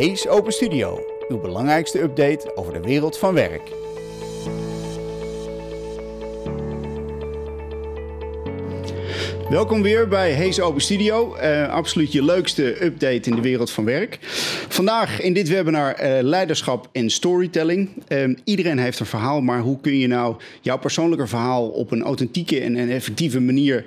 Hees Open Studio, uw belangrijkste update over de wereld van werk. Welkom weer bij Hees Open Studio. Uh, absoluut je leukste update in de wereld van werk. Vandaag in dit webinar uh, leiderschap en storytelling. Uh, iedereen heeft een verhaal, maar hoe kun je nou jouw persoonlijke verhaal op een authentieke en een effectieve manier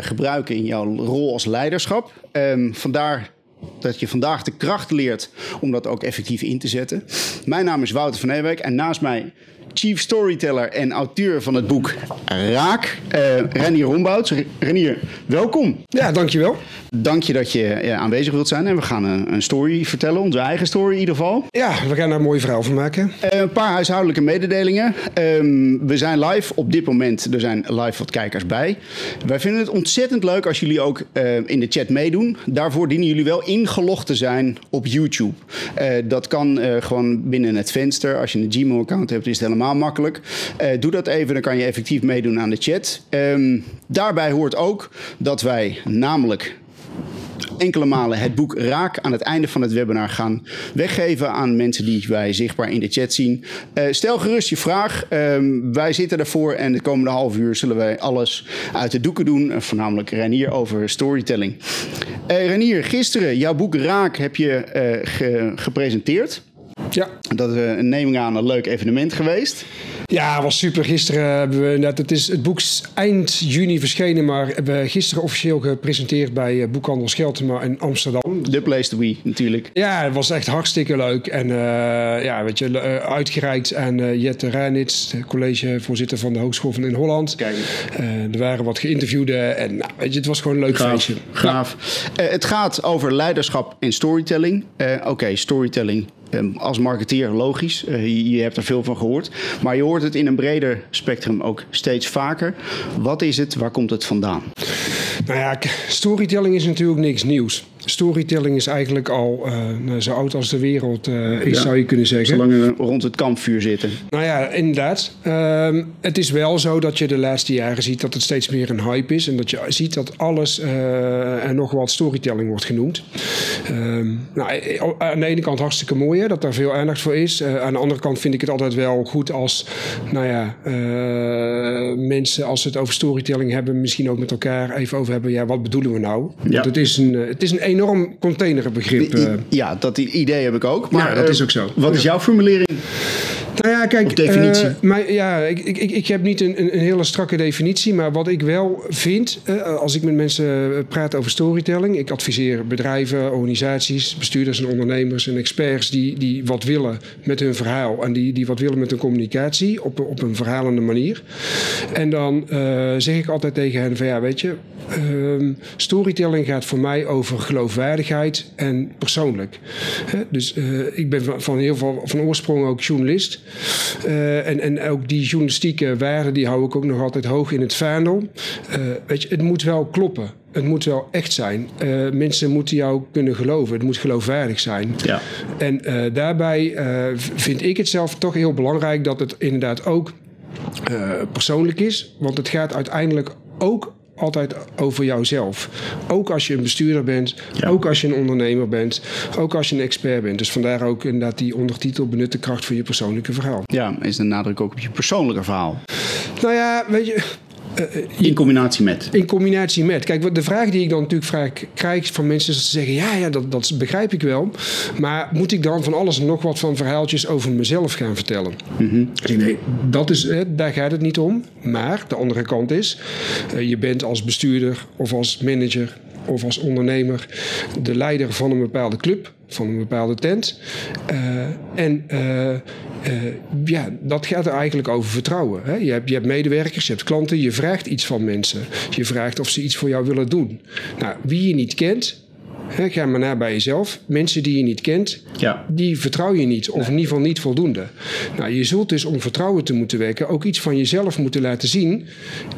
gebruiken in jouw rol als leiderschap? Ehm, vandaar dat je vandaag de kracht leert om dat ook effectief in te zetten. Mijn naam is Wouter van Ewijk en naast mij chief storyteller en auteur van het boek Raak, uh, Renier Rombouts. Renier, welkom. Ja, dankjewel. Dank je dat je uh, aanwezig wilt zijn en we gaan een, een, story vertellen, onze eigen story in ieder geval. Ja, we gaan daar een mooi verhaal van maken. Uh, een paar huishoudelijke mededelingen. Ehm, we zijn live op dit moment, er zijn live wat kijkers bij. Wij vinden het ontzettend leuk als jullie ook in de chat meedoen. Daarvoor dienen jullie wel ingelogd te zijn op YouTube. dat kan gewoon binnen het venster. Als je een Gmail-account hebt, is het helemaal makkelijk. Uh, doe dat even, dan kan je effectief meedoen aan de chat. Um, daarbij hoort ook dat wij namelijk enkele malen het boek Raak aan het einde van het webinar gaan weggeven aan mensen die wij zichtbaar in de chat zien. Uh, stel gerust je vraag. Um, wij zitten ervoor en de komende half uur zullen wij alles uit de doeken doen. Uh, voornamelijk Renier over storytelling. Renier, gisteren jouw boek Raak heb je ge gepresenteerd. Ja. Dat is een neming aan een leuk evenement geweest. Ja, was super. Gisteren hebben we net, het is het boek eind juni verschenen, maar hebben we gisteren officieel gepresenteerd bij eh, Boekhandel Scheltema in Amsterdam. The place to be, natuurlijk. Ja, het was echt hartstikke leuk. En uh, ja, weet je, uh, uitgereikt aan uh, Jette Reinitz, de collegevoorzitter van de Hogeschool van in Holland. Kijk. er waren wat geïnterviewden en nou, weet je, het was gewoon een leuk feestje. Gaaf. het gaat over leiderschap en storytelling. Oké, okay, storytelling als marketeer logisch, uh, je hebt er veel van gehoord. Maar je hoort het in een breder spectrum ook steeds vaker. Wat is het? Waar komt het vandaan? Nou ja, storytelling is natuurlijk niks nieuws. Storytelling is eigenlijk al uh, zo oud als de wereld uh, ja, zou je kunnen zeggen. Zolang we rond het kampvuur zitten. Nou ja, inderdaad. Uh, het is wel zo dat je de laatste jaren ziet dat het steeds meer een hype is. En dat je ziet dat alles uh, en nog wat storytelling wordt genoemd. Ehm, nou, aan de ene kant hartstikke mooi hè, dat daar veel aandacht voor is. aan de andere kant vind ik het altijd wel goed als nou ja, mensen, als ze het over storytelling hebben, misschien ook met elkaar even over hebben. Ja, wat bedoelen we nou? Ja. Want het is een, het is een enorm containerbegrip. Uh. Ja, dat idee heb ik ook. Maar ja, dat uh, is ook zo. Wat is jouw formulering? Nou ja, kijk, of definitie? Uh, maar, ja, ik, ik, ik heb niet een, een, hele strakke definitie, maar wat ik wel vind, als ik met mensen praat over storytelling, ik adviseer bedrijven, organisaties, bestuurders en ondernemers en experts die, die wat willen met hun verhaal en die, die wat willen met hun communicatie op, op een verhalende manier. En dan uh, zeg ik altijd tegen hen van ja, weet je, uh, storytelling gaat voor mij over geloofwaardigheid en persoonlijk. dus ik ben van, van heel veel van oorsprong ook journalist. Uh, en, en ook die journalistieke waarden die hou ik ook nog altijd hoog in het vaandel. Uh, weet je, het moet wel kloppen. Het moet wel echt zijn. Uh, mensen moeten jou kunnen geloven. Het moet geloofwaardig zijn. Ja. En daarbij vind ik het zelf toch heel belangrijk dat het inderdaad ook persoonlijk is. Want het gaat uiteindelijk ook altijd over jouzelf. Ook als je een bestuurder bent, ja. ook als je een ondernemer bent, ook als je een expert bent. Dus vandaar ook inderdaad die ondertitel benut de kracht van je persoonlijke verhaal. Ja, is de nadruk ook op je persoonlijke verhaal? Nou ja, weet je. Uh, in combinatie met? In combinatie met. Kijk, de vraag die ik dan natuurlijk vraag, krijg van mensen is dat ze zeggen: ja, ja dat, dat begrijp ik wel. Maar moet ik dan van alles en nog wat van verhaaltjes over mezelf gaan vertellen? Mm -hmm. Nee, dat is, daar gaat het niet om. Maar de andere kant is: uh, je bent als bestuurder of als manager of als ondernemer de leider van een bepaalde club, van een bepaalde tent. Uh, en uh, uh, ja, dat gaat er eigenlijk over vertrouwen. Hè? Je, hebt, je hebt medewerkers, je hebt klanten, je vraagt iets van mensen. Je vraagt of ze iets voor jou willen doen. Nou, wie je niet kent, He, ga maar naar bij jezelf. Mensen die je niet kent, ja. die vertrouw je niet. Of nee. in ieder geval niet voldoende. Nou, je zult dus om vertrouwen te moeten wekken ook iets van jezelf moeten laten zien.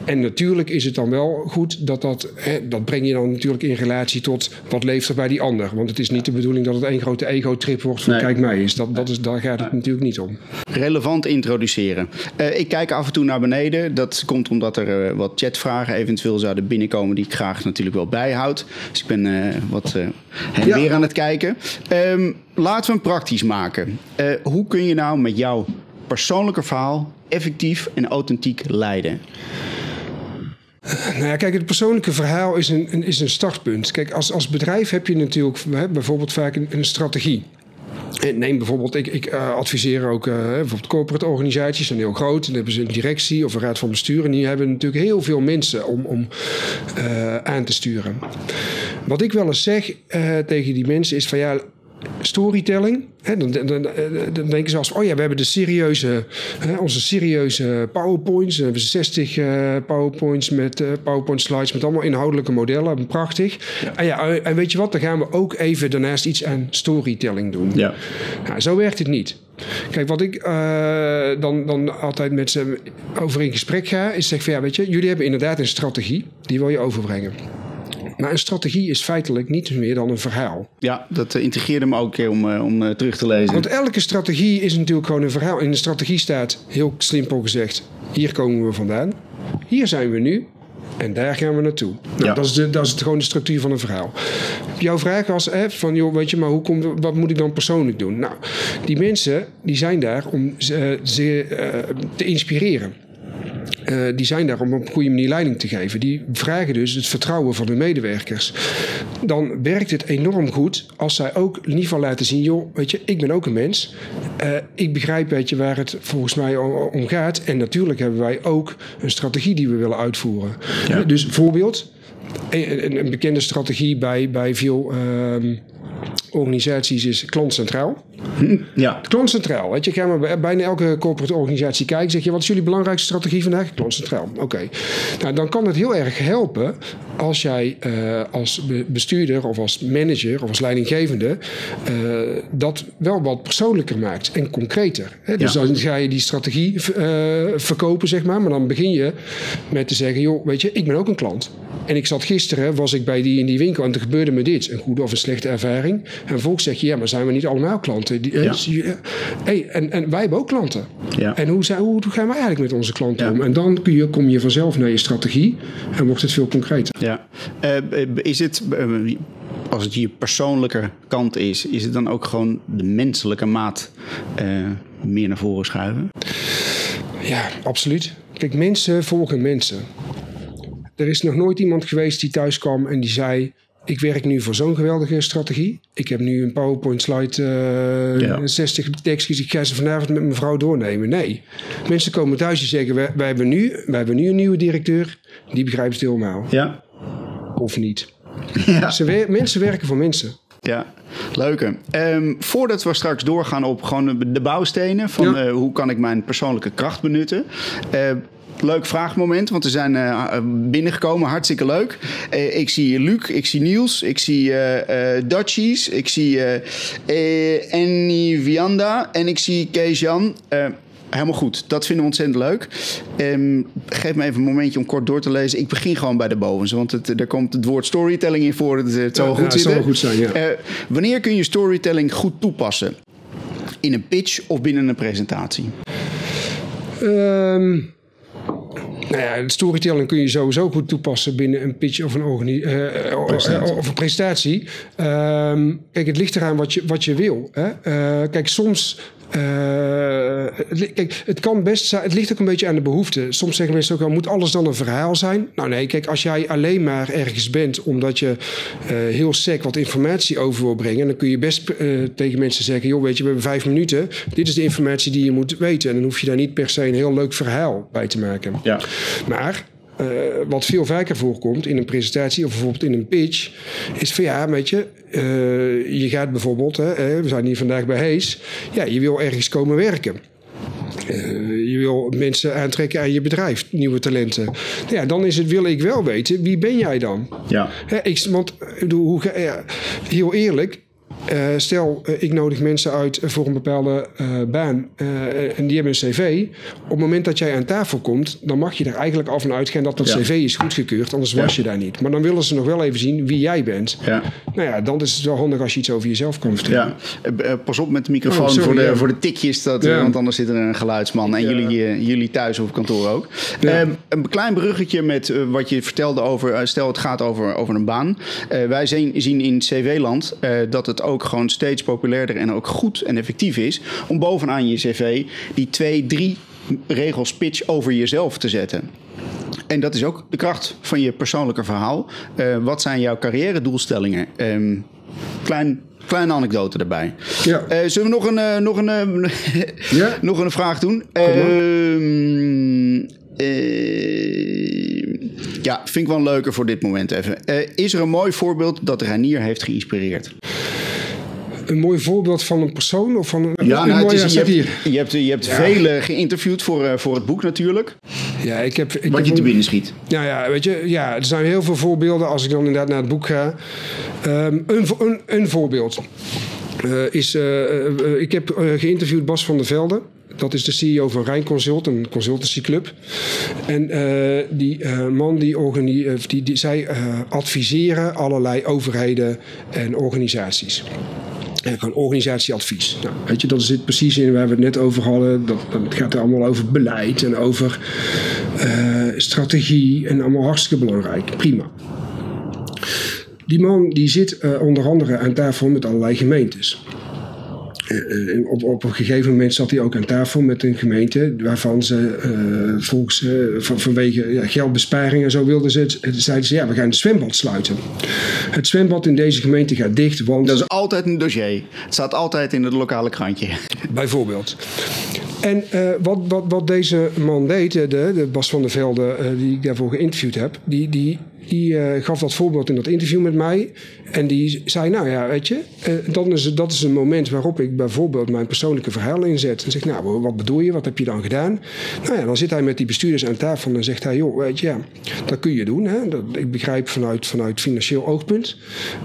En natuurlijk is het dan wel goed dat dat... He, dat breng je dan natuurlijk in relatie tot wat leeft er bij die ander. Want het is niet de bedoeling dat het één grote ego-trip wordt van nee. kijk mij eens. Dat, dat is, daar gaat het natuurlijk niet om. Relevant introduceren. Uh, ik kijk af en toe naar beneden. Dat komt omdat er uh, wat chatvragen eventueel zouden binnenkomen... die ik graag natuurlijk wel bijhoud. Dus ik ben uh, wat heen weer aan het kijken. Um, laten we hem praktisch maken. Uh, hoe kun je nou met jouw persoonlijke verhaal effectief en authentiek leiden? Nou ja, kijk, het persoonlijke verhaal is een, een, is een startpunt. Kijk, als, als bedrijf heb je natuurlijk hè, bijvoorbeeld vaak een, een strategie. Neem bijvoorbeeld, ik, uh, adviseer ook uh, bijvoorbeeld corporate organisaties, zijn heel groot. Dan hebben ze een directie of een raad van bestuur. En die hebben natuurlijk heel veel mensen om, om aan te sturen. Wat ik wel eens zeg tegen die mensen is van ja, storytelling. Hè, dan, dan, dan, denken ze als, oh ja, we hebben de serieuze, hè, onze serieuze PowerPoints. We hebben 60 uh, PowerPoints met uh, PowerPoint slides met allemaal inhoudelijke modellen. Prachtig. Ja. En, ja, en weet je wat, dan gaan we ook even daarnaast iets aan storytelling doen. Ja. Nou, zo werkt het niet. Kijk, wat ik uh, dan, dan altijd met ze over in gesprek ga, is zeg van ja, weet je, jullie hebben inderdaad een strategie, die wil je overbrengen. Maar een strategie is feitelijk niets meer dan een verhaal. Ja, dat uh, integreerde me ook om, uh, om uh, terug te lezen. Want elke strategie is natuurlijk gewoon een verhaal. In de strategie staat, heel simpel gezegd, hier komen we vandaan. Hier zijn we nu. En daar gaan we naartoe. Nou, ja. dat, is de, dat is het, gewoon de structuur van een verhaal. Jouw vraag was hè, van, joh, weet je, maar hoe komt, wat moet ik dan persoonlijk doen? Nou, die mensen die zijn daar om ze te inspireren. Uh, die zijn daar om op een goede manier leiding te geven. Die vragen dus het vertrouwen van hun medewerkers. Dan werkt het enorm goed als zij ook in ieder geval laten zien: joh, weet je, ik ben ook een mens. Uh, ik begrijp weet je, waar het volgens mij om gaat. En natuurlijk hebben wij ook een strategie die we willen uitvoeren. Ja. Dus voorbeeld. Een, een, bekende strategie bij, bij veel uh, organisaties is klantcentraal. Ja. Klantcentraal. Weet je, ga maar bij bijna elke corporate organisatie kijken. Zeg je, wat is jullie belangrijkste strategie vandaag? Klantcentraal. Oké. Nou, dan kan het heel erg helpen als jij uh, als bestuurder of als manager of als leidinggevende uh, dat wel wat persoonlijker maakt en concreter. Hè? Dus ja. dan ga je die strategie uh, verkopen, zeg maar. Maar dan begin je met te zeggen, joh, weet je, ik ben ook een klant. En ik zat gisteren, was ik bij die in die winkel en er gebeurde me dit. Een goede of een slechte ervaring. En vervolgens zeg je, ja, maar zijn we niet allemaal klanten? Die, ja. hey, en, en wij hebben ook klanten. Ja. En hoe, zijn, hoe gaan wij eigenlijk met onze klanten ja. om? En dan kun je, kom je vanzelf naar je strategie en wordt het veel concreter. Ja. Uh, is het... Uh, als het je persoonlijke kant is, is het dan ook gewoon de menselijke maat uh, meer naar voren schuiven? Ja, absoluut. Kijk, mensen volgen mensen. Er is nog nooit iemand geweest die thuis kwam en die zei: ik werk nu voor zo'n geweldige strategie. Ik heb nu een PowerPoint slide, uh, ja. 60 tekstjes. Ik ga ze vanavond met mijn vrouw doornemen. Nee. Mensen komen thuis en zeggen: wij, wij, hebben nu, wij hebben nu een nieuwe directeur. Die begrijpt het helemaal. Ja. Of niet. Ja. Ze, mensen werken voor mensen. Ja, leuke. Um, voordat we straks doorgaan op gewoon de bouwstenen van ja. uh, hoe kan ik mijn persoonlijke kracht benutten. Uh, leuk vraagmoment, want we zijn uh, binnengekomen. Hartstikke leuk. Uh, ik zie Luc, ik zie Niels, ik zie uh, Dutchies, ik zie Annie Vianda en ik zie Kees-Jan. Helemaal goed. Dat vinden we ontzettend leuk. Um, geef me even een momentje om kort door te lezen. Ik begin gewoon bij de bovens, want het, er komt het woord storytelling in voor. Het, het zal ja, goed ja, goed zijn, ja. wanneer kun je storytelling goed toepassen? In een pitch of binnen een presentatie? Um nou ja, storytelling kun je sowieso goed toepassen binnen een pitch of een, uh, presentatie. of een presentatie. Um, kijk, het ligt eraan wat je, wat je wil. Hè? Uh, kijk, soms uh, kijk, het kan best zijn, het ligt ook een beetje aan de behoefte. Soms zeggen mensen ook wel, moet alles dan een verhaal zijn? Nou nee, kijk, als jij alleen maar ergens bent omdat je uh, heel sec wat informatie over wil brengen, dan kun je best uh, tegen mensen zeggen, joh, weet je, we hebben vijf minuten, dit is de informatie die je moet weten. En dan hoef je daar niet per se een heel leuk verhaal bij te maken. Ja. Maar uh, wat veel vaker voorkomt in een presentatie of bijvoorbeeld in een pitch, is van ja, weet je, uh, je gaat bijvoorbeeld, hè, we zijn hier vandaag bij Hees, ja, je wil ergens komen werken. Uh, je wil mensen aantrekken aan je bedrijf, nieuwe talenten. Nou ja, dan is het, wil ik wel weten, wie ben jij dan? Ja. Hè, ik, want, hoe, heel eerlijk, Uh, stel, uh, ik nodig mensen uit voor een bepaalde uh, baan en die hebben een cv. Op het moment dat jij aan tafel komt, dan mag je er eigenlijk al van uitgaan dat dat ja. cv is goedgekeurd, anders was je daar niet. Maar dan willen ze nog wel even zien wie jij bent. Ja. Nou ja, dan is het wel handig als je iets over jezelf kan vertellen. Ja. pas op met de microfoon oh, sorry, voor, de, voor de tikjes, dat, want anders zit er een geluidsman. En jullie, jullie thuis of kantoor ook. Um, een klein bruggetje met wat je vertelde over, stel het gaat over, over een baan. wij zien, zien in CV-land dat het ook gewoon steeds populairder en ook goed en effectief is om bovenaan je cv die twee, drie regels pitch over jezelf te zetten. En dat is ook de kracht van je persoonlijke verhaal. Uh, wat zijn jouw carrière doelstellingen? Um, klein kleine anekdote erbij. Ja. Uh, zullen we nog een, uh, nog een, ja? nog een vraag doen? Ja, vind ik wel leuker voor dit moment even. is er een mooi voorbeeld dat Ranier heeft geïnspireerd? een mooi voorbeeld van een persoon of van een, ja, een nou, mooie het is, je, hebt, je hebt, je hebt ja. vele geïnterviewd voor, uh, voor het boek natuurlijk. Ja, ik heb, ik Wat heb je te een- binnen schiet. Ja, ja, weet je, ja, er zijn heel veel voorbeelden als ik dan inderdaad naar het boek ga. Ehm, een, een, een voorbeeld eh, is, eh, eh, ik heb eh, geïnterviewd Bas van der Velde. Dat is de CEO van Rijn Consult, een consultancyclub. En eh, die eh, man die, eh, die, die zij adviseren allerlei overheden en organisaties. En organisatieadvies. Nou, weet je, dat zit precies in waar we het net over hadden. Dat, dat gaat er allemaal over beleid en over strategie. En allemaal hartstikke belangrijk. Prima. Die man die zit onder andere aan tafel met allerlei gemeentes. Eh, eh, op, op een gegeven moment zat hij ook aan tafel met een gemeente waarvan ze eh, volgens, van, vanwege ja, geldbesparing en zo wilden ze, het- zeiden ze ja, we gaan het zwembad sluiten. Het zwembad in deze gemeente gaat dicht, want Dat is altijd een dossier. Het staat altijd in het lokale krantje. Bijvoorbeeld. En wat, wat, wat deze man deed, de, de Bas van der Velde, die ik daarvoor geïnterviewd heb, die, die, die eh, gaf dat voorbeeld in dat interview met mij. En die zei, nou ja, weet je, eh, dan is dat is een moment waarop ik bijvoorbeeld mijn persoonlijke verhaal inzet. En zeg, nou, wat bedoel je, wat heb je dan gedaan? Nou ja, dan zit hij met die bestuurders aan tafel en zegt hij, joh, weet je, dat kun je doen. Hè? Dat, ik begrijp vanuit, vanuit financieel oogpunt.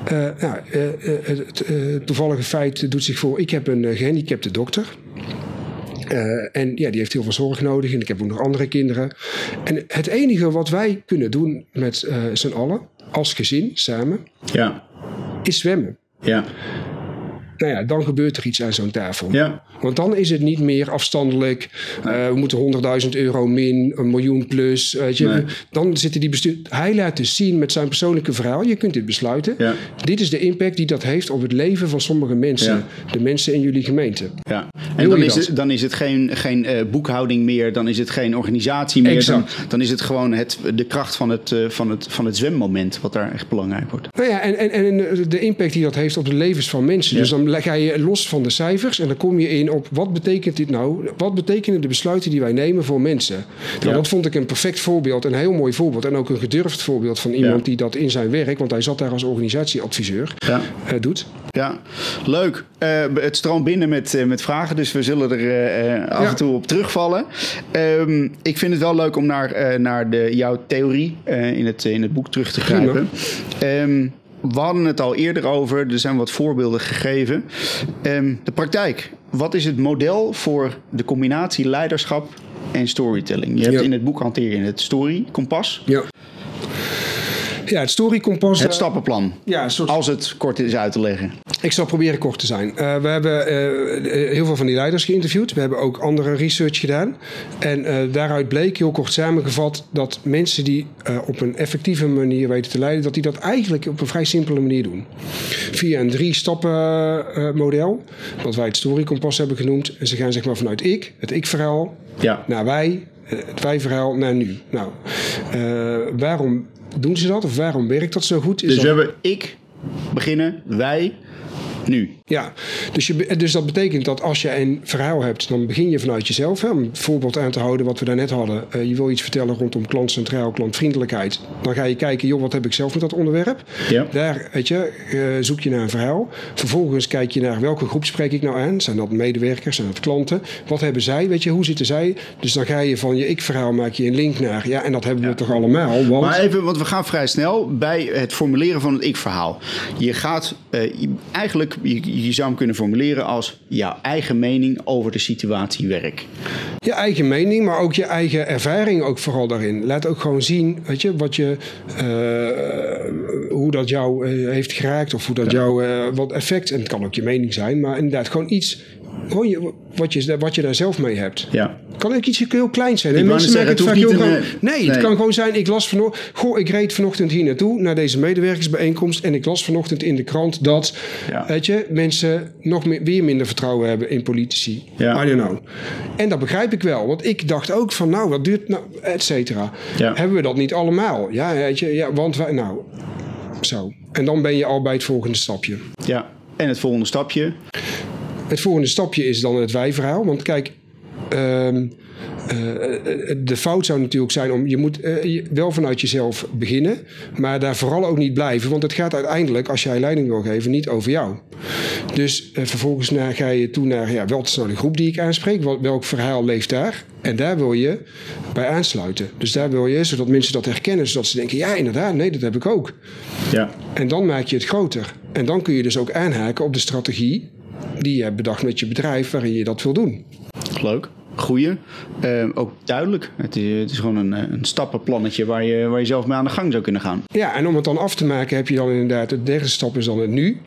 Eh, nou, het toevallige feit doet zich voor, ik heb een eh, gehandicapte dokter. Eh, en ja, die heeft heel veel zorg nodig. En ik heb ook nog andere kinderen. En het enige wat wij kunnen doen met eh z'n allen, als gezin, samen, Ja, is zwemmen. ja, Nou ja, dan gebeurt er iets aan zo'n tafel. ja. Want dan is het niet meer afstandelijk. eh, we moeten 100.000 euro min, een miljoen plus. Weet je. Nee. Dan zitten die bestuur. Hij laat dus zien met zijn persoonlijke verhaal. Je kunt dit besluiten. Ja. Dit is de impact die dat heeft op het leven van sommige mensen. Ja. De mensen in jullie gemeente. Ja, en dan is, het, dan is het geen, geen eh, boekhouding meer, dan is het geen organisatie meer. Dan, Exact. dan is het gewoon het, de kracht van het, eh, van, het, van het zwemmoment wat daar echt belangrijk wordt. Nou ja, en, en, en de impact die dat heeft op de levens van mensen. Dus dan ga je los van de cijfers en dan kom je in op wat betekent dit nou? Wat betekenen de besluiten die wij nemen voor mensen? Nou, Ja. dat vond ik een perfect voorbeeld, een heel mooi voorbeeld. En ook een gedurfd voorbeeld van iemand Ja. die dat in zijn werk, want hij zat daar als organisatieadviseur, Ja. eh, doet. Ja, leuk. Eh, het stroomt binnen met, eh, met vragen, dus we zullen er af en toe op terugvallen. Ehm, ik vind het wel leuk om naar, naar de, jouw theorie in, het, in het boek terug te grijpen. Ehm, we hadden het al eerder over, er zijn wat voorbeelden gegeven. Ehm, de praktijk. Wat is het model voor de combinatie leiderschap en storytelling? Je hebt Ja. in het boek hanteer je het story kompas, Ja. Ja, het storykompas. het eh, stappenplan. ja, een soort Als het kort is uit te leggen. Ik zal proberen kort te zijn. Eh, we hebben eh, heel veel van die leiders geïnterviewd. We hebben ook andere research gedaan. En daaruit bleek, heel kort samengevat, dat mensen die op een effectieve manier weten te leiden, dat die dat eigenlijk op een vrij simpele manier doen. Via een drie-stappen model, wat wij het storykompas hebben genoemd. En ze gaan zeg maar vanuit ik, het ik-verhaal, Ja. naar wij, het wij-verhaal, naar nu. Nou, waarom doen ze dat? Of waarom werkt dat zo goed? Is Dus dat- we hebben ik beginnen, wij, nu. Ja, dus, je, dus dat betekent dat als je een verhaal hebt, dan begin je vanuit jezelf. Hè, om een voorbeeld aan te houden wat we daarnet hadden. Eh, je wil iets vertellen rondom klantcentraal, klantvriendelijkheid. Dan ga je kijken, joh, wat heb ik zelf met dat onderwerp? Ja. Daar, weet je, eh, zoek je naar een verhaal. Vervolgens kijk je naar welke groep spreek ik nou aan. Zijn dat medewerkers, zijn dat klanten? Wat hebben zij, weet je, hoe zitten zij? Dus dan ga je van je ik-verhaal, maak je een link naar. Ja, en dat hebben we toch allemaal, want... Maar even, want we gaan vrij snel bij het formuleren van het ik-verhaal. Je gaat, eh, eigenlijk je, je zou hem kunnen formuleren als jouw eigen mening over de situatie werk. Je eigen mening, maar ook je eigen ervaring ook vooral daarin. Laat ook gewoon zien, weet je, wat je, uh, hoe dat jou uh, heeft geraakt of hoe dat ja. jou, uh, wat effect, en het kan ook je mening zijn, maar inderdaad gewoon iets Je, wat, je, wat je daar zelf mee hebt. Ja. Kan ook iets heel kleins zijn. En mensen zeggen het vaak heel gewoon, nee, nee, het kan gewoon zijn, ik las vanochtend... Goh, ik reed vanochtend hier naartoe, naar deze medewerkersbijeenkomst... en ik las vanochtend in de krant dat, ja. weet je, mensen nog meer, weer minder vertrouwen hebben in politici. Ja. I don't know. En dat begrijp ik wel, want ik dacht ook van, nou, wat duurt nou, et cetera. Ja. Hebben we dat niet allemaal? Ja, weet je, ja, want wij, nou, zo. En dan ben je al bij het volgende stapje. Ja, en het volgende stapje? Het volgende stapje is dan het wij-verhaal. Want kijk, um, uh, de fout zou natuurlijk zijn om je moet uh, wel vanuit jezelf beginnen, maar daar vooral ook niet blijven, want het gaat uiteindelijk, als jij leiding wil geven, niet over jou. Dus uh, vervolgens naar, ga je toe naar ja, de groep die ik aanspreek, welk verhaal leeft daar? En daar wil je bij aansluiten. Dus daar wil je, zodat mensen dat herkennen, zodat ze denken: ja, inderdaad, nee, dat heb ik ook. Ja. En dan maak je het groter. En dan kun je dus ook aanhaken op de strategie die je hebt bedacht met je bedrijf waarin je dat wil doen. Leuk. Goeie. Uh, ook duidelijk. Het is, het is gewoon een, een, stappenplannetje waar je, waar je zelf mee aan de gang zou kunnen gaan. Ja, en om het dan af te maken heb je dan inderdaad... De derde stap is dan het nu.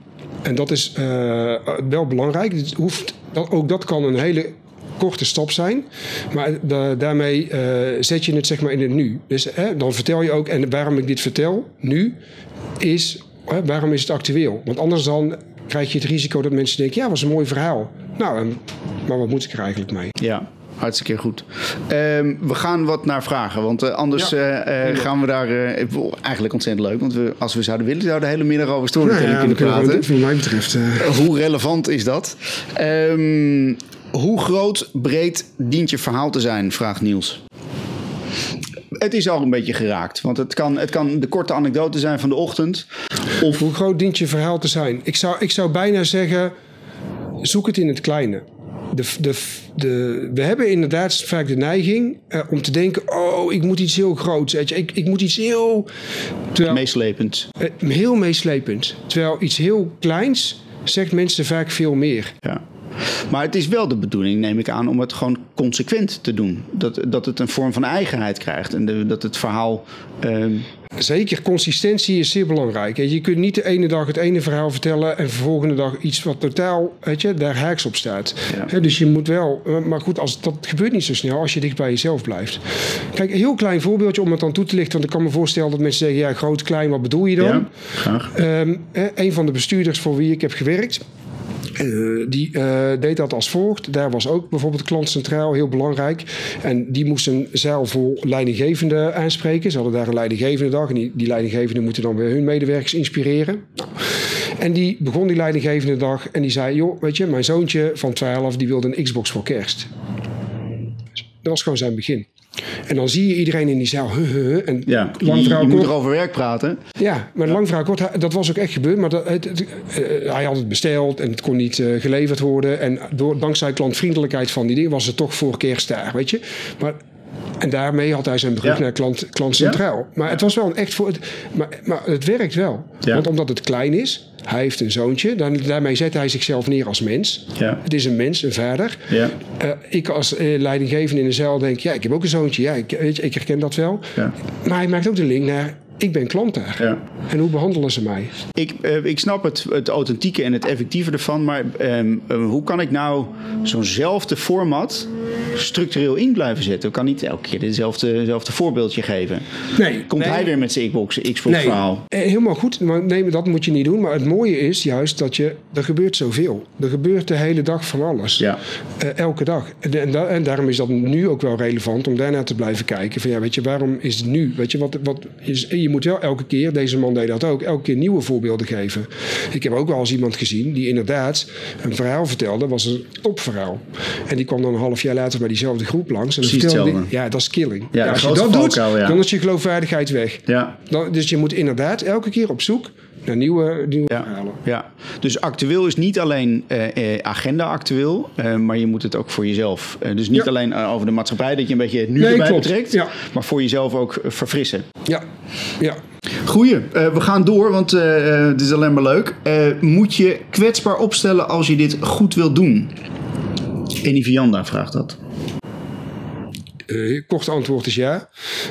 En dat is uh, wel belangrijk. Het hoeft, dat, ook dat kan een hele korte stap zijn. Maar da daarmee uh, zet je het zeg maar in het nu. Dus dan vertel je ook... En waarom ik dit vertel nu is... waarom is het actueel? Want anders dan krijg je het risico dat mensen denken: ja, was een mooi verhaal. Nou, maar wat moet ik er eigenlijk mee? Ja. Hartstikke goed. Um, we gaan wat naar vragen, want uh, anders ja, uh, gaan we daar... Eigenlijk ontzettend leuk, want we, als we zouden willen... zouden we de hele middag over storytelling nou ja, kunnen praten. Wat mij betreft. Hoe relevant is dat? Um, hoe groot, breed dient je verhaal te zijn, vraagt Niels. Het is al een beetje geraakt. Want het kan, het kan de korte anekdote zijn van de ochtend. Of... Hoe groot dient je verhaal te zijn? Ik zou, ik zou bijna zeggen, zoek het in het kleine. De, de, de, we hebben inderdaad vaak de neiging uh, om te denken: oh, ik moet iets heel groots. Weet je, ik, ik moet iets heel. Terwijl, meeslepend. Uh, heel meeslepend. Terwijl iets heel kleins zegt mensen vaak veel meer. Ja. Maar het is wel de bedoeling, neem ik aan, om het gewoon consequent te doen. Dat, dat het een vorm van eigenheid krijgt en de, dat het verhaal. Uh... Zeker, consistentie is zeer belangrijk. Je kunt niet de ene dag het ene verhaal vertellen en de volgende dag iets wat totaal, weet je, daar haaks op staat. Ja. Dus je moet wel, eh, maar goed, als, dat gebeurt niet zo snel als je dicht bij jezelf blijft. Kijk, een heel klein voorbeeldje om het dan toe te lichten, want ik kan me voorstellen dat mensen zeggen, ja, groot, klein, wat bedoel je dan? Ja, graag. Um, een van de bestuurders voor wie ik heb gewerkt, uh, die uh, deed dat als volgt. Daar was ook bijvoorbeeld klant centraal heel belangrijk. En die moest een zaal vol leidinggevende aanspreken. Ze hadden daar een leidinggevende dag. En die, die leidinggevende moeten dan weer hun medewerkers inspireren. En die begon die leidinggevende dag en die zei: Joh, weet je, mijn zoontje van 12 die wilde een Xbox voor kerst. Dat was gewoon zijn begin. En dan zie je iedereen in die zaal. Huh, huh, en ja, lang je, je moet er over werk praten. Ja, maar lang verhaal kort, dat was ook echt gebeurd. Maar dat, het, het, uh, hij had het besteld en het kon niet uh, geleverd worden. En door, dankzij klantvriendelijkheid van die dingen was het toch voor kerst daar, weet je. Maar en daarmee had hij zijn brug ja. naar klant, klant centraal. Ja. Maar het was wel een echt voor. Het, maar, maar het werkt wel. Ja. Want omdat het klein is, hij heeft een zoontje. Dan, daarmee zet hij zichzelf neer als mens. Het is een mens, een vader. Uh, ik als uh, leidinggevende in de zaal denk, ja, ik heb ook een zoontje. Ja, ik, weet je, ik herken dat wel. Maar hij maakt ook de link naar ik ben klant daar. Ja. En hoe behandelen ze mij? Ik, uh, ik snap het, het authentieke en het effectieve ervan. Maar um, uh, hoe kan ik nou zo'nzelfde format structureel in blijven zetten? Ik kan niet elke keer hetzelfde, hetzelfde voorbeeldje geven. Nee. Komt nee. hij weer met zijn Xbox, Xbox nee. verhaal? Helemaal goed. Maar nee, dat moet je niet doen. Maar het mooie is juist dat je... Er gebeurt zoveel. Er gebeurt de hele dag van alles. Ja. Uh, elke dag. En, en, da en, daarom is dat nu ook wel relevant om daarnaar te blijven kijken. Van ja, weet je, waarom is het nu? Weet je, wat... wat is, je moet wel elke keer, deze man deed dat ook, elke keer nieuwe voorbeelden geven. Ik heb ook wel eens iemand gezien die inderdaad een verhaal vertelde, was een topverhaal. En die kwam dan een half jaar later bij diezelfde groep langs. En. Die, ja, dat is killing. Ja, ja, als je dat doet, ja. dan is je geloofwaardigheid weg. Ja. Dan, dus je moet inderdaad elke keer op zoek naar nieuwe, nieuwe Ja, verhalen. ja, dus actueel is niet alleen eh, eh, agenda actueel, eh, maar je moet het ook voor jezelf. dus niet Ja. alleen over de maatschappij, dat je een beetje het nu Nee, erbij klopt. betrekt, Ja. maar voor jezelf ook verfrissen. Ja, ja. Goeie, we gaan door, want het is alleen maar leuk. Moet je kwetsbaar opstellen als je dit goed wilt doen? Eni Vianda vraagt dat. Uh, korte antwoord is ja.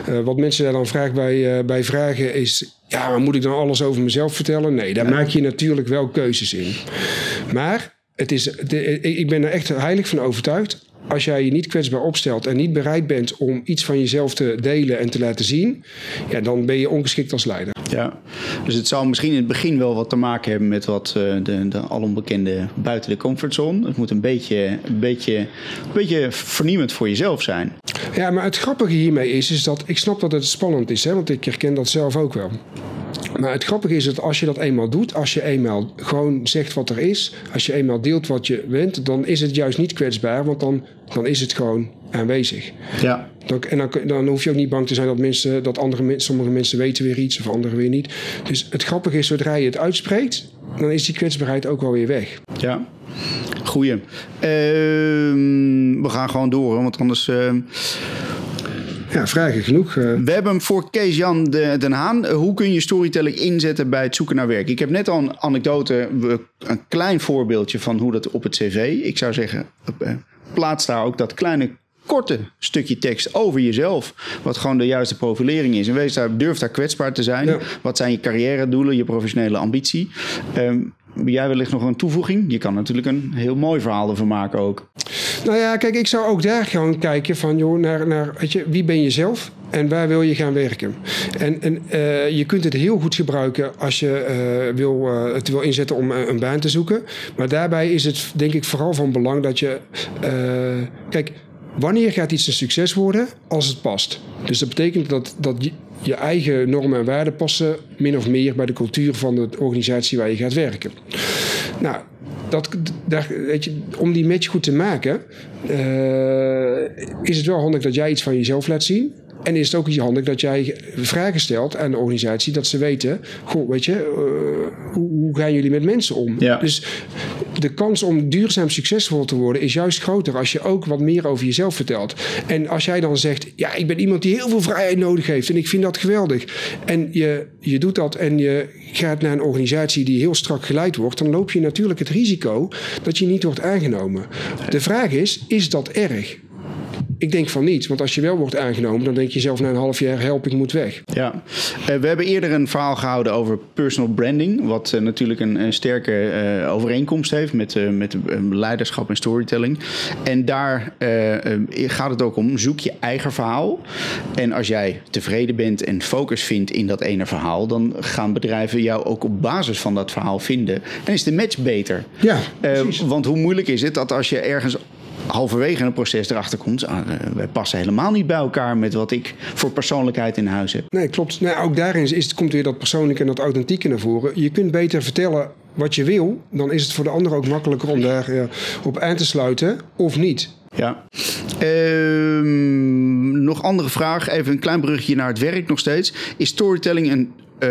Uh, wat mensen daar dan vragen bij, uh, bij vragen is: ja, maar moet ik dan alles over mezelf vertellen? Nee, daar maak je natuurlijk wel keuzes in. Maar het is, de, ik ben er echt heilig van overtuigd als jij je niet kwetsbaar opstelt en niet bereid bent om iets van jezelf te delen en te laten zien, ja, dan ben je ongeschikt als leider. Ja, dus het zal misschien in het begin wel wat te maken hebben met wat uh, de, de alombekende buiten de comfortzone. Het moet een beetje, een, beetje, een beetje vernieuwend voor jezelf zijn. Ja, maar het grappige hiermee is, is dat ik snap dat het spannend is, hè, want ik herken dat zelf ook wel. Maar het grappige is dat als je dat eenmaal doet, als je eenmaal gewoon zegt wat er is, als je eenmaal deelt wat je bent, dan is het juist niet kwetsbaar, want dan, dan is het gewoon aanwezig. Ja. Dan, en dan, dan hoef je ook niet bang te zijn dat, mensen, dat andere, sommige mensen weten weer iets of anderen weer niet. Dus het grappige is, zodra je het uitspreekt, dan is die kwetsbaarheid ook wel weer weg. Ja. Goeie. Uh, we gaan gewoon door, want anders. Uh ja, vragen genoeg. Uh. We hebben hem voor Kees-Jan Den Haan. Hoe kun je storytelling inzetten bij het zoeken naar werk? Ik heb net al een anekdote, een klein voorbeeldje van hoe dat op het cv. Ik zou zeggen, plaats daar ook dat kleine korte stukje tekst over jezelf. Wat gewoon de juiste profilering is. En wees daar, durf daar kwetsbaar te zijn. Ja. Wat zijn je carrière doelen, je professionele ambitie? Um, jij wellicht nog een toevoeging? Je kan natuurlijk een heel mooi verhaal ervan maken ook. Nou ja, kijk, ik zou ook daar gewoon kijken van, joh, naar, naar weet je, wie ben je zelf en waar wil je gaan werken? En, en uh, je kunt het heel goed gebruiken als je uh, wil, uh, het wil inzetten om een baan te zoeken. Maar daarbij is het denk ik vooral van belang dat je, kijk, Wanneer gaat iets een succes worden? Als het past. Dus dat betekent dat, dat je, eigen normen en waarden passen min of meer bij de cultuur van de organisatie waar je gaat werken. Nou, dat, daar, weet je, om die match goed te maken, uh, is het wel handig dat jij iets van jezelf laat zien. En is het ook handig dat jij vragen stelt aan de organisatie, dat ze weten, goh, weet je, uh, hoe, hoe, gaan jullie met mensen om? Ja. Dus de kans om duurzaam succesvol te worden is juist groter als je ook wat meer over jezelf vertelt. En als jij dan zegt, ja, ik ben iemand die heel veel vrijheid nodig heeft en ik vind dat geweldig. En je, je doet dat en je gaat naar een organisatie die heel strak geleid wordt, dan loop je natuurlijk het risico dat je niet wordt aangenomen. De vraag is, is dat erg? Ik denk van niet, want als je wel wordt aangenomen, dan denk je zelf na een half jaar: help, ik moet weg. Ja, uh, we hebben eerder een verhaal gehouden over personal branding, wat uh, natuurlijk een, een sterke uh, overeenkomst heeft met, met leiderschap en storytelling. En daar gaat het ook om: zoek je eigen verhaal. En als jij tevreden bent en focus vindt in dat ene verhaal, dan gaan bedrijven jou ook op basis van dat verhaal vinden. En is de match beter. Ja, want hoe moeilijk is het dat als je ergens halverwege een proces erachter komt. Ah, wij passen helemaal niet bij elkaar met wat ik voor persoonlijkheid in huis heb. Nee, klopt. Nou, ook daarin is, komt weer dat persoonlijke en dat authentieke naar voren. Je kunt beter vertellen wat je wil. Dan is het voor de ander ook makkelijker om daar ja, op aan te sluiten of niet. Ja. Ehm, nog andere vraag. Even een klein brugje naar het werk nog steeds. Is storytelling een... Uh,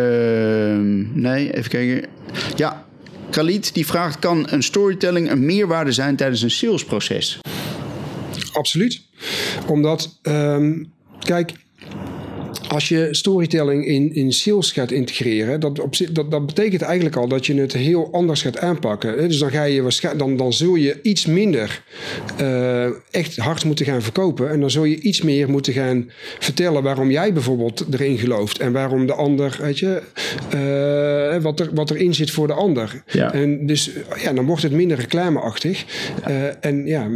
nee, even kijken. Ja, Khalid die vraagt: kan een storytelling een meerwaarde zijn tijdens een salesproces? Absoluut. Omdat, um, kijk, als je storytelling in, in sales gaat integreren, dat, op, dat, dat betekent eigenlijk al dat je het heel anders gaat aanpakken. Dus dan, ga je waarschijnlijk, dan, dan zul je iets minder uh, echt hard moeten gaan verkopen. En dan zul je iets meer moeten gaan vertellen waarom jij bijvoorbeeld erin gelooft. En waarom de ander, weet je, uh, wat, er, wat erin zit voor de ander. Ja. En dus ja, dan wordt het minder reclameachtig. Uh, en ja,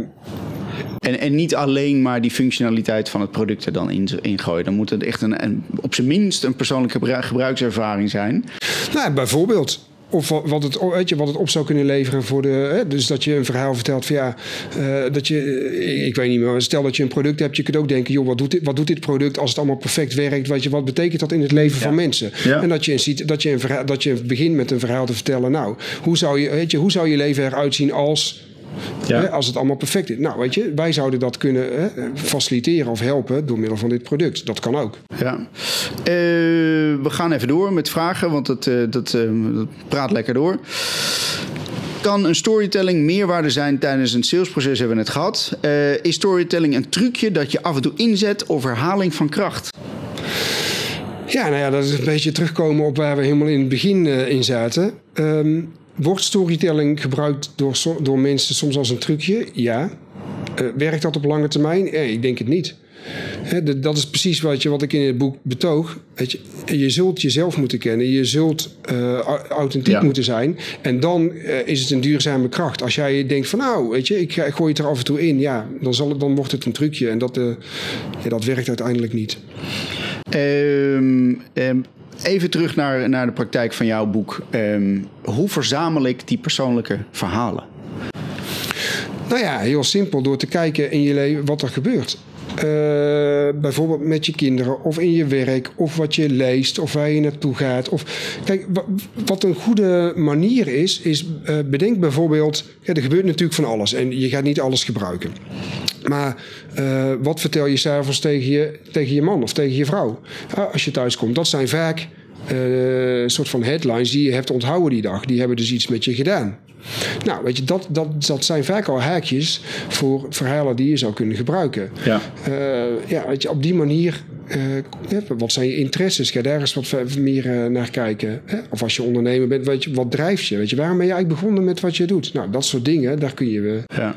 en, en niet alleen maar die functionaliteit van het product er dan in, ingooien. Dan moet het echt een, een op zijn minst een persoonlijke gebruikservaring zijn. Nou, bijvoorbeeld. Of wat het, weet je, wat het op zou kunnen leveren voor de. Hè, dus dat je een verhaal vertelt van ja, uh, dat je. Ik weet niet meer. Stel dat je een product hebt, je kunt ook denken, joh, wat doet dit, wat doet dit product als het allemaal perfect werkt? Weet je, wat betekent dat in het leven ja. van mensen? Ja. En dat je, ziet, dat, je een verhaal, dat je begint met een verhaal te vertellen. Nou, hoe zou je, weet je, hoe zou je leven eruit zien als ja. Hè, als het allemaal perfect is. Nou, weet je, wij zouden dat kunnen hè, faciliteren of helpen door middel van dit product. Dat kan ook. Ja. Uh, we gaan even door met vragen, want het, uh, dat, uh, dat praat lekker door. Kan een storytelling meerwaarde zijn tijdens een salesproces? Hebben we het gehad. is storytelling een trucje dat je af en toe inzet of herhaling van kracht? Ja, nou ja, dat is een beetje terugkomen op waar we helemaal in het begin in zaten. Um, wordt storytelling gebruikt door, door mensen soms als een trucje? Ja. Uh, werkt dat op lange termijn? Nee, ik denk het niet. He, dat is precies wat, je, wat ik in het boek betoog. Je, je zult jezelf moeten kennen, je zult uh, authentiek moeten zijn. En dan uh, is het een duurzame kracht. Als jij denkt van nou, weet je, ik, ik gooi het er af en toe in, ja, dan, zal het, dan wordt het een trucje. En dat, ja, dat werkt uiteindelijk niet. Um, um, even terug naar, naar de praktijk van jouw boek. Um, hoe verzamel ik die persoonlijke verhalen? Nou ja, heel simpel. Door te kijken in je leven wat er gebeurt. Uh, bijvoorbeeld met je kinderen of in je werk of wat je leest of waar je naartoe gaat. Of, kijk, wat een goede manier is, is uh, bedenk bijvoorbeeld, ja, er gebeurt natuurlijk van alles en je gaat niet alles gebruiken. Maar uh, wat vertel je s'avonds tegen je, tegen je man of tegen je vrouw als je thuis komt? Dat zijn vaak een soort van headlines die je hebt onthouden die dag. Die hebben dus iets met je gedaan. Nou, weet je, dat, dat, dat zijn vaak al haakjes voor verhalen die je zou kunnen gebruiken. Ja, uh, ja weet je, op die manier uh, wat zijn je interesses? Ga daar eens wat meer uh, naar kijken. Hè? Of als je ondernemer bent, weet je, wat drijft je? Weet je, waarom ben je eigenlijk begonnen met wat je doet? Nou, dat soort dingen, daar kun je... Ja.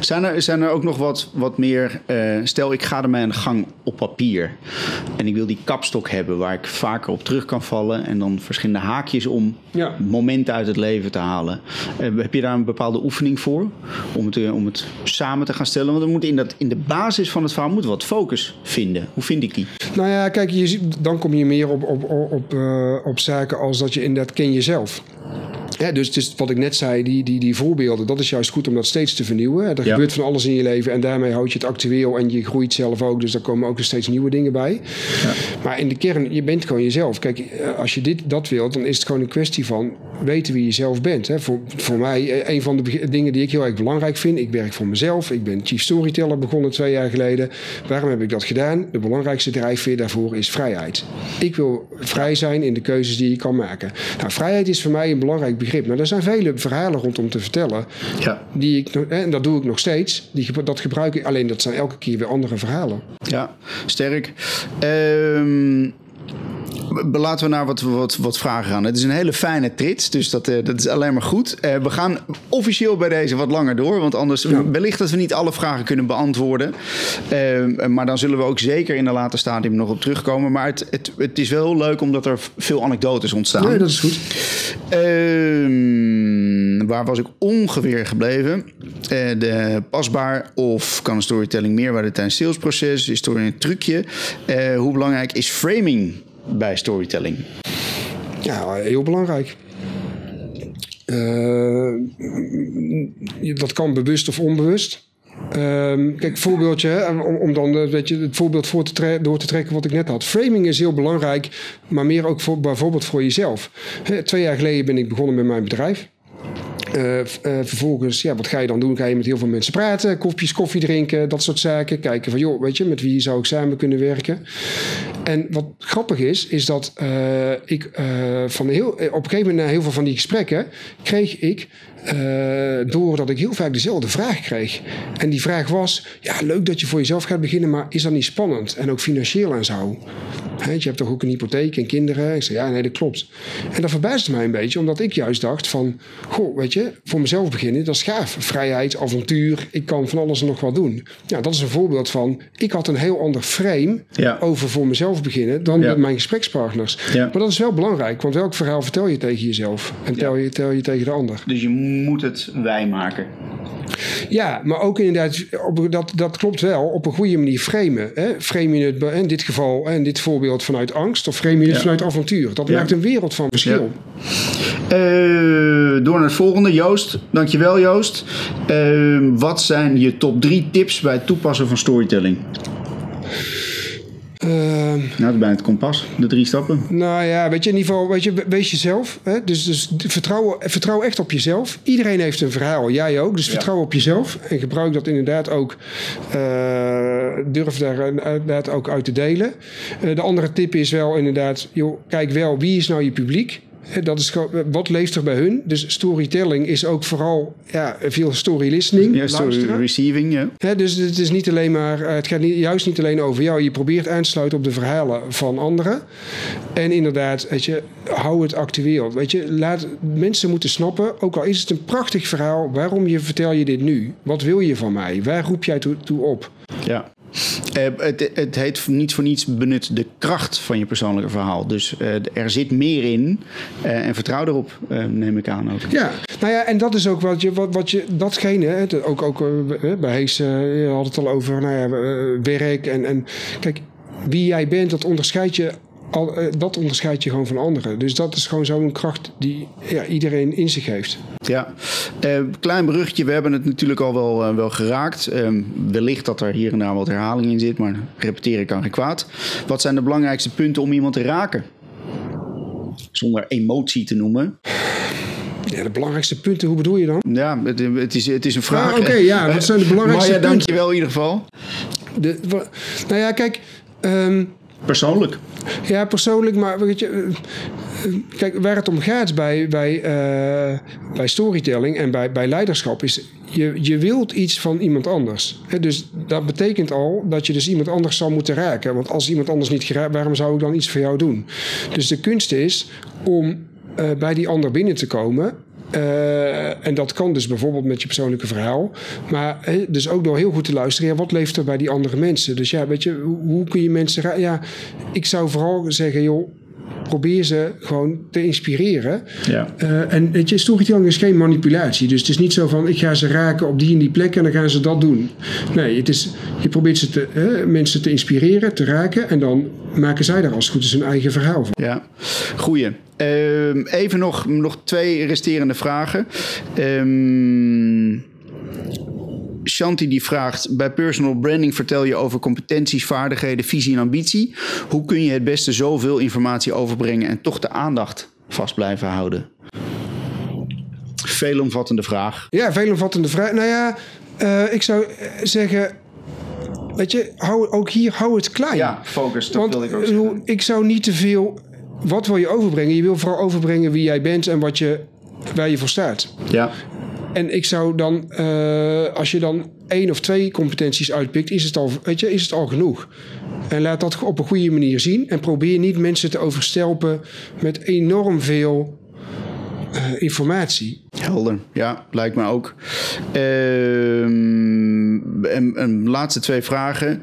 Zijn, er, zijn er ook nog wat, wat meer... Stel, ik ga ermee aan de gang op papier. En ik wil die kapstok hebben waar ik vaker op terug kan vallen. En dan verschillende haakjes om ja. momenten uit het leven te halen. heb je daar een bepaalde oefening voor? Om het, om het samen te gaan stellen? Want er moet in, dat, in de basis van het verhaal moet wat focus vinden. Hoe vind ik die? Nou ja, kijk, je, dan kom je meer op, op, op, op, uh, op zaken als dat je inderdaad ken jezelf. Ja, dus, dus wat ik net zei, die, die, die voorbeelden, dat is juist goed om dat steeds te vernieuwen. Er ja. gebeurt van alles in je leven en daarmee houd je het actueel en je groeit zelf ook. Dus daar komen ook steeds nieuwe dingen bij. Ja. Maar in de kern, je bent gewoon jezelf. Kijk, eh, als je dit, dat wilt, dan is het gewoon een kwestie van weten wie je zelf bent. Hè. Voor, voor mij, eh, een van de dingen die ik heel erg belangrijk vind, ik werk voor mezelf. Ik ben chief storyteller begonnen twee jaar geleden. Waarom heb ik dat gedaan? De belangrijkste drijfveer daarvoor is vrijheid. Ik wil vrij zijn in de keuzes die je kan maken. Nou, vrijheid is voor mij een belangrijk begrip. Maar er zijn vele verhalen rondom te vertellen. Ja. Die ik, en dat doe ik nog steeds. Die, dat gebruik ik, alleen dat zijn elke keer weer andere verhalen. Ja, sterk. Ehm laten we naar wat, wat, wat vragen gaan. Het is een hele fijne trits, dus dat, uh, dat is alleen maar goed. Uh, we gaan officieel bij deze wat langer door, want anders ja. wellicht dat we niet alle vragen kunnen beantwoorden. Uh, maar dan zullen we ook zeker in een later stadium nog op terugkomen. Maar het, het, het is wel heel leuk omdat er veel anekdotes ontstaan. Nee, dat is goed. Ehm, waar was ik ongeveer gebleven? de pasbaar of kan een storytelling meerwaarde tijdens salesproces? Is door een trucje? hoe belangrijk is framing bij storytelling? Ja, heel belangrijk. Uh, dat kan bewust of onbewust. Uh, kijk, voorbeeldje, hè, om, om, dan weet je, het voorbeeld voor te door te trekken wat ik net had. Framing is heel belangrijk, maar meer ook voor, bijvoorbeeld voor jezelf. twee jaar geleden ben ik begonnen met mijn bedrijf. Uh, vervolgens, ja, wat ga je dan doen? Ga je met heel veel mensen praten, kopjes koffie drinken, dat soort zaken. Kijken van, joh, weet je, met wie zou ik samen kunnen werken? En wat grappig is, is dat uh, ik van heel, op een gegeven moment na heel veel van die gesprekken kreeg ik uh, doordat ik heel vaak dezelfde vraag kreeg. En die vraag was: ja, leuk dat je voor jezelf gaat beginnen, maar is dat niet spannend? En ook financieel en zo. He, je hebt toch ook een hypotheek en kinderen? Ik zei: ja, nee, dat klopt. En dat verbaasde mij een beetje, omdat ik juist dacht: van, goh, weet je, voor mezelf beginnen, dat is gaaf. Vrijheid, avontuur, ik kan van alles en nog wat doen. Ja, dat is een voorbeeld van: ik had een heel ander frame ja. over voor mezelf beginnen dan ja. met mijn gesprekspartners. Ja. Maar dat is wel belangrijk, want welk verhaal vertel je tegen jezelf en tel je, tel je tegen de ander? Dus je moet het wij maken. Ja, maar ook inderdaad, op, dat, dat klopt wel, op een goede manier framen. Hè? Frame je het in dit geval, in dit voorbeeld vanuit angst, of frame je het ja. vanuit avontuur. Dat ja. maakt een wereld van verschil. Ja. Uh, door naar het volgende, Joost. Dankjewel Joost. Uh, wat zijn je top drie tips bij het toepassen van storytelling? Uh, nou, dat is bijna het kompas, de drie stappen. Nou ja, weet je, in ieder geval, weet je, wees jezelf. Hè? Dus, dus vertrouw, vertrouw echt op jezelf. Iedereen heeft een verhaal, jij ook. Dus ja. vertrouw op jezelf en gebruik dat inderdaad ook. Uh, durf daar inderdaad ook uit te delen. Uh, de andere tip is wel inderdaad, joh, kijk wel wie is nou je publiek. Dat is wat leeft er bij hun? Dus storytelling is ook vooral ja, veel story listening. Ja, story receiving, ja. dus het is niet alleen maar, eh, het gaat niet, juist niet alleen over jou. Je probeert aan te sluiten op de verhalen van anderen. En inderdaad, weet je, hou het actueel. Weet je, laat mensen moeten snappen, ook al is het een prachtig verhaal, waarom je vertel je dit nu? Wat wil je van mij? Waar roep jij toe, toe op? Ja. Uh, het, het, heet niet voor niets benut de kracht van je persoonlijke verhaal. Dus uh, er zit meer in uh, en vertrouw erop, neem ik aan ook. Ja, nou ja, en dat is ook wat je, wat, wat je datgene, hè, ook, ook bij Hees, had het al over nou ja, werk en, en kijk, wie jij bent, dat onderscheid je al, uh, dat onderscheidt je gewoon van anderen. Dus dat is gewoon zo'n kracht die ja, iedereen in zich heeft. Ja, uh, klein beruchtje. We hebben het natuurlijk al wel, uh, wel geraakt. wellicht dat er hier en daar wat herhaling in zit, maar repeteren kan geen kwaad. Wat zijn de belangrijkste punten om iemand te raken? Zonder emotie te noemen. Ja, de belangrijkste punten, hoe bedoel je dan? Ja, het, het is, het is een vraag. Ah, Oké, okay, ja, wat zijn de belangrijkste punten? dankjewel in ieder geval. De, nou ja, kijk... Um, Persoonlijk? Ja, persoonlijk, maar weet je, eh, kijk, waar het om gaat bij, bij, uh, bij storytelling en bij, bij leiderschap is, je, je wilt iets van iemand anders. dus dat betekent al dat je dus iemand anders zal moeten raken. Want als iemand anders niet geraakt, waarom zou ik dan iets voor jou doen? Dus de kunst is om uh, bij die ander binnen te komen uh, en dat kan dus bijvoorbeeld met je persoonlijke verhaal. Maar dus ook door heel goed te luisteren. Ja, wat leeft er bij die andere mensen? Dus ja, weet je, hoe, hoe kun je mensen... Ja, ik zou vooral zeggen, joh probeer ze gewoon te inspireren. Ja. Uh, en weet je, storytelling is geen manipulatie. Dus het is niet zo van ik ga ze raken op die en die plek en dan gaan ze dat doen. Nee, het is, je probeert ze te, uh, mensen te inspireren, te raken en dan maken zij daar als goed is hun eigen verhaal van. Ja, goeie. Uh, even nog, nog twee resterende vragen. Um, Shanti die vraagt: bij personal branding vertel je over competenties, vaardigheden, visie en ambitie. Hoe kun je het beste zoveel informatie overbrengen en toch de aandacht vast blijven houden? Veelomvattende vraag. Ja, veelomvattende vraag. Nou ja, uh, ik zou zeggen. Weet je, hou, ook hier hou het klein. Ja, focus, dat Want, wil ik ook zeggen. Ik zou niet te veel... Wat wil je overbrengen? Je wil vooral overbrengen wie jij bent en wat je, waar je voor staat. Ja. En ik zou dan, uh, als je dan één of twee competenties uitpikt, is het al, weet je, is het al genoeg. En laat dat op een goede manier zien. En probeer niet mensen te overstelpen met enorm veel uh, informatie. Helder, ja, lijkt me ook. Uh, en, en laatste twee vragen.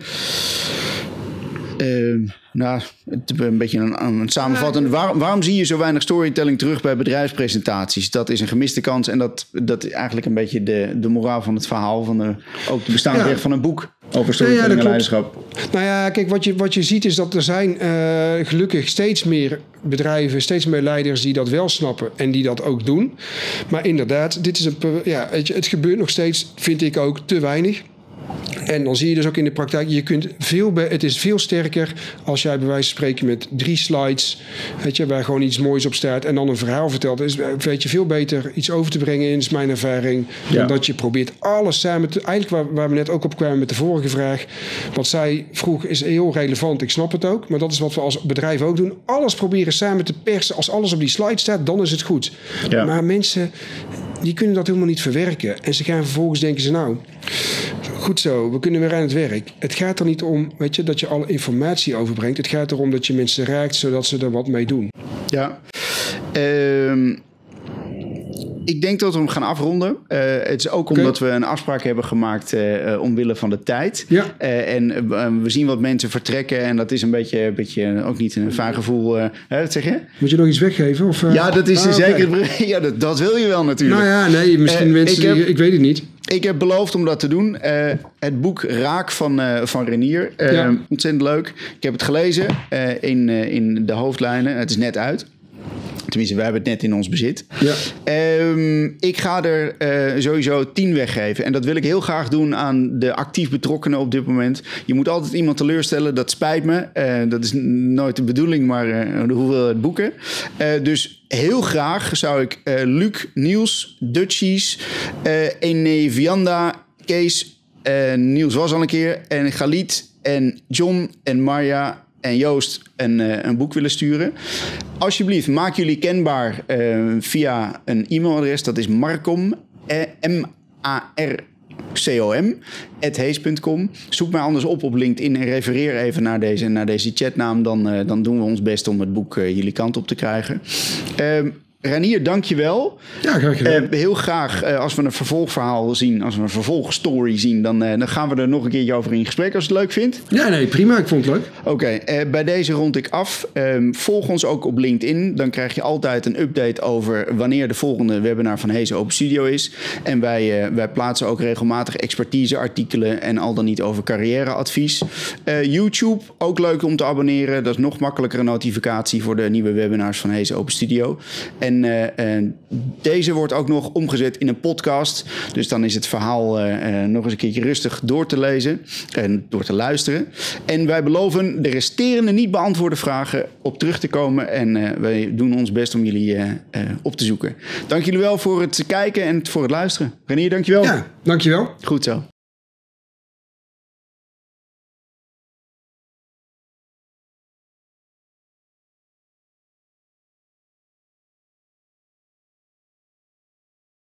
Uh, nou, een beetje een, een. Waar, waarom zie je zo weinig storytelling terug bij bedrijfspresentaties? Dat is een gemiste kans en dat, dat is eigenlijk een beetje de, de moraal van het verhaal. Van de, ook de bestaande ja. van een boek over storytelling ja, ja, en leiderschap. Nou ja, kijk, wat je, wat je ziet is dat er zijn uh, gelukkig steeds meer bedrijven, steeds meer leiders die dat wel snappen en die dat ook doen. Maar inderdaad, dit is een, ja, je, het gebeurt nog steeds, vind ik ook, te weinig. En dan zie je dus ook in de praktijk, je kunt veel het is veel sterker als jij bij wijze van spreken met drie slides, weet je, waar gewoon iets moois op staat en dan een verhaal vertelt. Is weet je veel beter iets over te brengen in, is mijn ervaring, ja. dan dat je probeert alles samen te. Eigenlijk waar, waar, we net ook op kwamen met de vorige vraag, wat zij vroeg is heel relevant. Ik snap het ook, maar dat is wat we als bedrijf ook doen. Alles proberen samen te persen. Als alles op die slide staat, dan is het goed. Ja. Maar mensen, die kunnen dat helemaal niet verwerken. En ze gaan vervolgens denken ze nou, goed zo, we kunnen weer aan het werk. Het gaat er niet om weet je, dat je alle informatie overbrengt. Het gaat erom dat je mensen raakt zodat ze er wat mee doen. Ja. Um ik denk dat we hem gaan afronden. Uh, het is ook omdat we een afspraak hebben gemaakt uh, omwille van de tijd. Ja. Uh, en we zien wat mensen vertrekken. En dat is een beetje, een beetje ook niet een fijn gevoel. wat zeg je? Moet je nog iets weggeven? Of, ja, dat is ah, zeker. Okay. Ja, dat, dat, wil je wel natuurlijk. Nou ja, nee, misschien mensen. Ik, heb, die, ik weet het niet. Ik heb beloofd om dat te doen. het boek Raak van, van Renier. Ja. Ontzettend leuk. Ik heb het gelezen in, in de hoofdlijnen. Het is net uit. Tenminste, we hebben het net in ons bezit. Ja. Um, ik ga er uh, sowieso tien weggeven. En dat wil ik heel graag doen aan de actief betrokkenen op dit moment. Je moet altijd iemand teleurstellen. Dat spijt me. Uh, dat is nooit de bedoeling, maar uh, de hoeveelheid boeken. dus heel graag zou ik Luc, Niels, Dutchies, Ene Vianda, Kees, Niels was al een keer. En Galit en John en Marja en Joost een, eh, een boek willen sturen. Alsjeblieft, maak jullie kenbaar eh, via een e-mailadres. Dat is marcom, eh, M-A-R com, hees.com. Zoek mij anders op op LinkedIn en refereer even naar deze, naar deze chatnaam. Dan, uh, dan doen we ons best om het boek jullie kant op te krijgen. Uh, Ranier, dankjewel. Ja, graag gedaan. Uh, heel graag, uh, als we een vervolgverhaal zien, als we een vervolgstory zien, dan, uh, dan gaan we er nog een keertje over in gesprek als je het leuk vindt. Ja, nee, prima. Ik vond het leuk. Oké, okay, bij deze rond ik af. Um, volg ons ook op LinkedIn. Dan krijg je altijd een update over wanneer de volgende webinar van Hezen Open Studio is. En wij, wij plaatsen ook regelmatig expertiseartikelen en al dan niet over carrièreadvies. YouTube, ook leuk om te abonneren. Dat is nog makkelijker een notificatie voor de nieuwe webinars van Hezen Open Studio. En en uh, deze wordt ook nog omgezet in een podcast. Dus dan is het verhaal uh, nog eens een keertje rustig door te lezen en door te luisteren. En wij beloven de resterende niet beantwoorde vragen op terug te komen. En wij doen ons best om jullie op te zoeken. Dank jullie wel voor het kijken en voor het luisteren. Renier, dankjewel. Ja, dankjewel. Goed zo.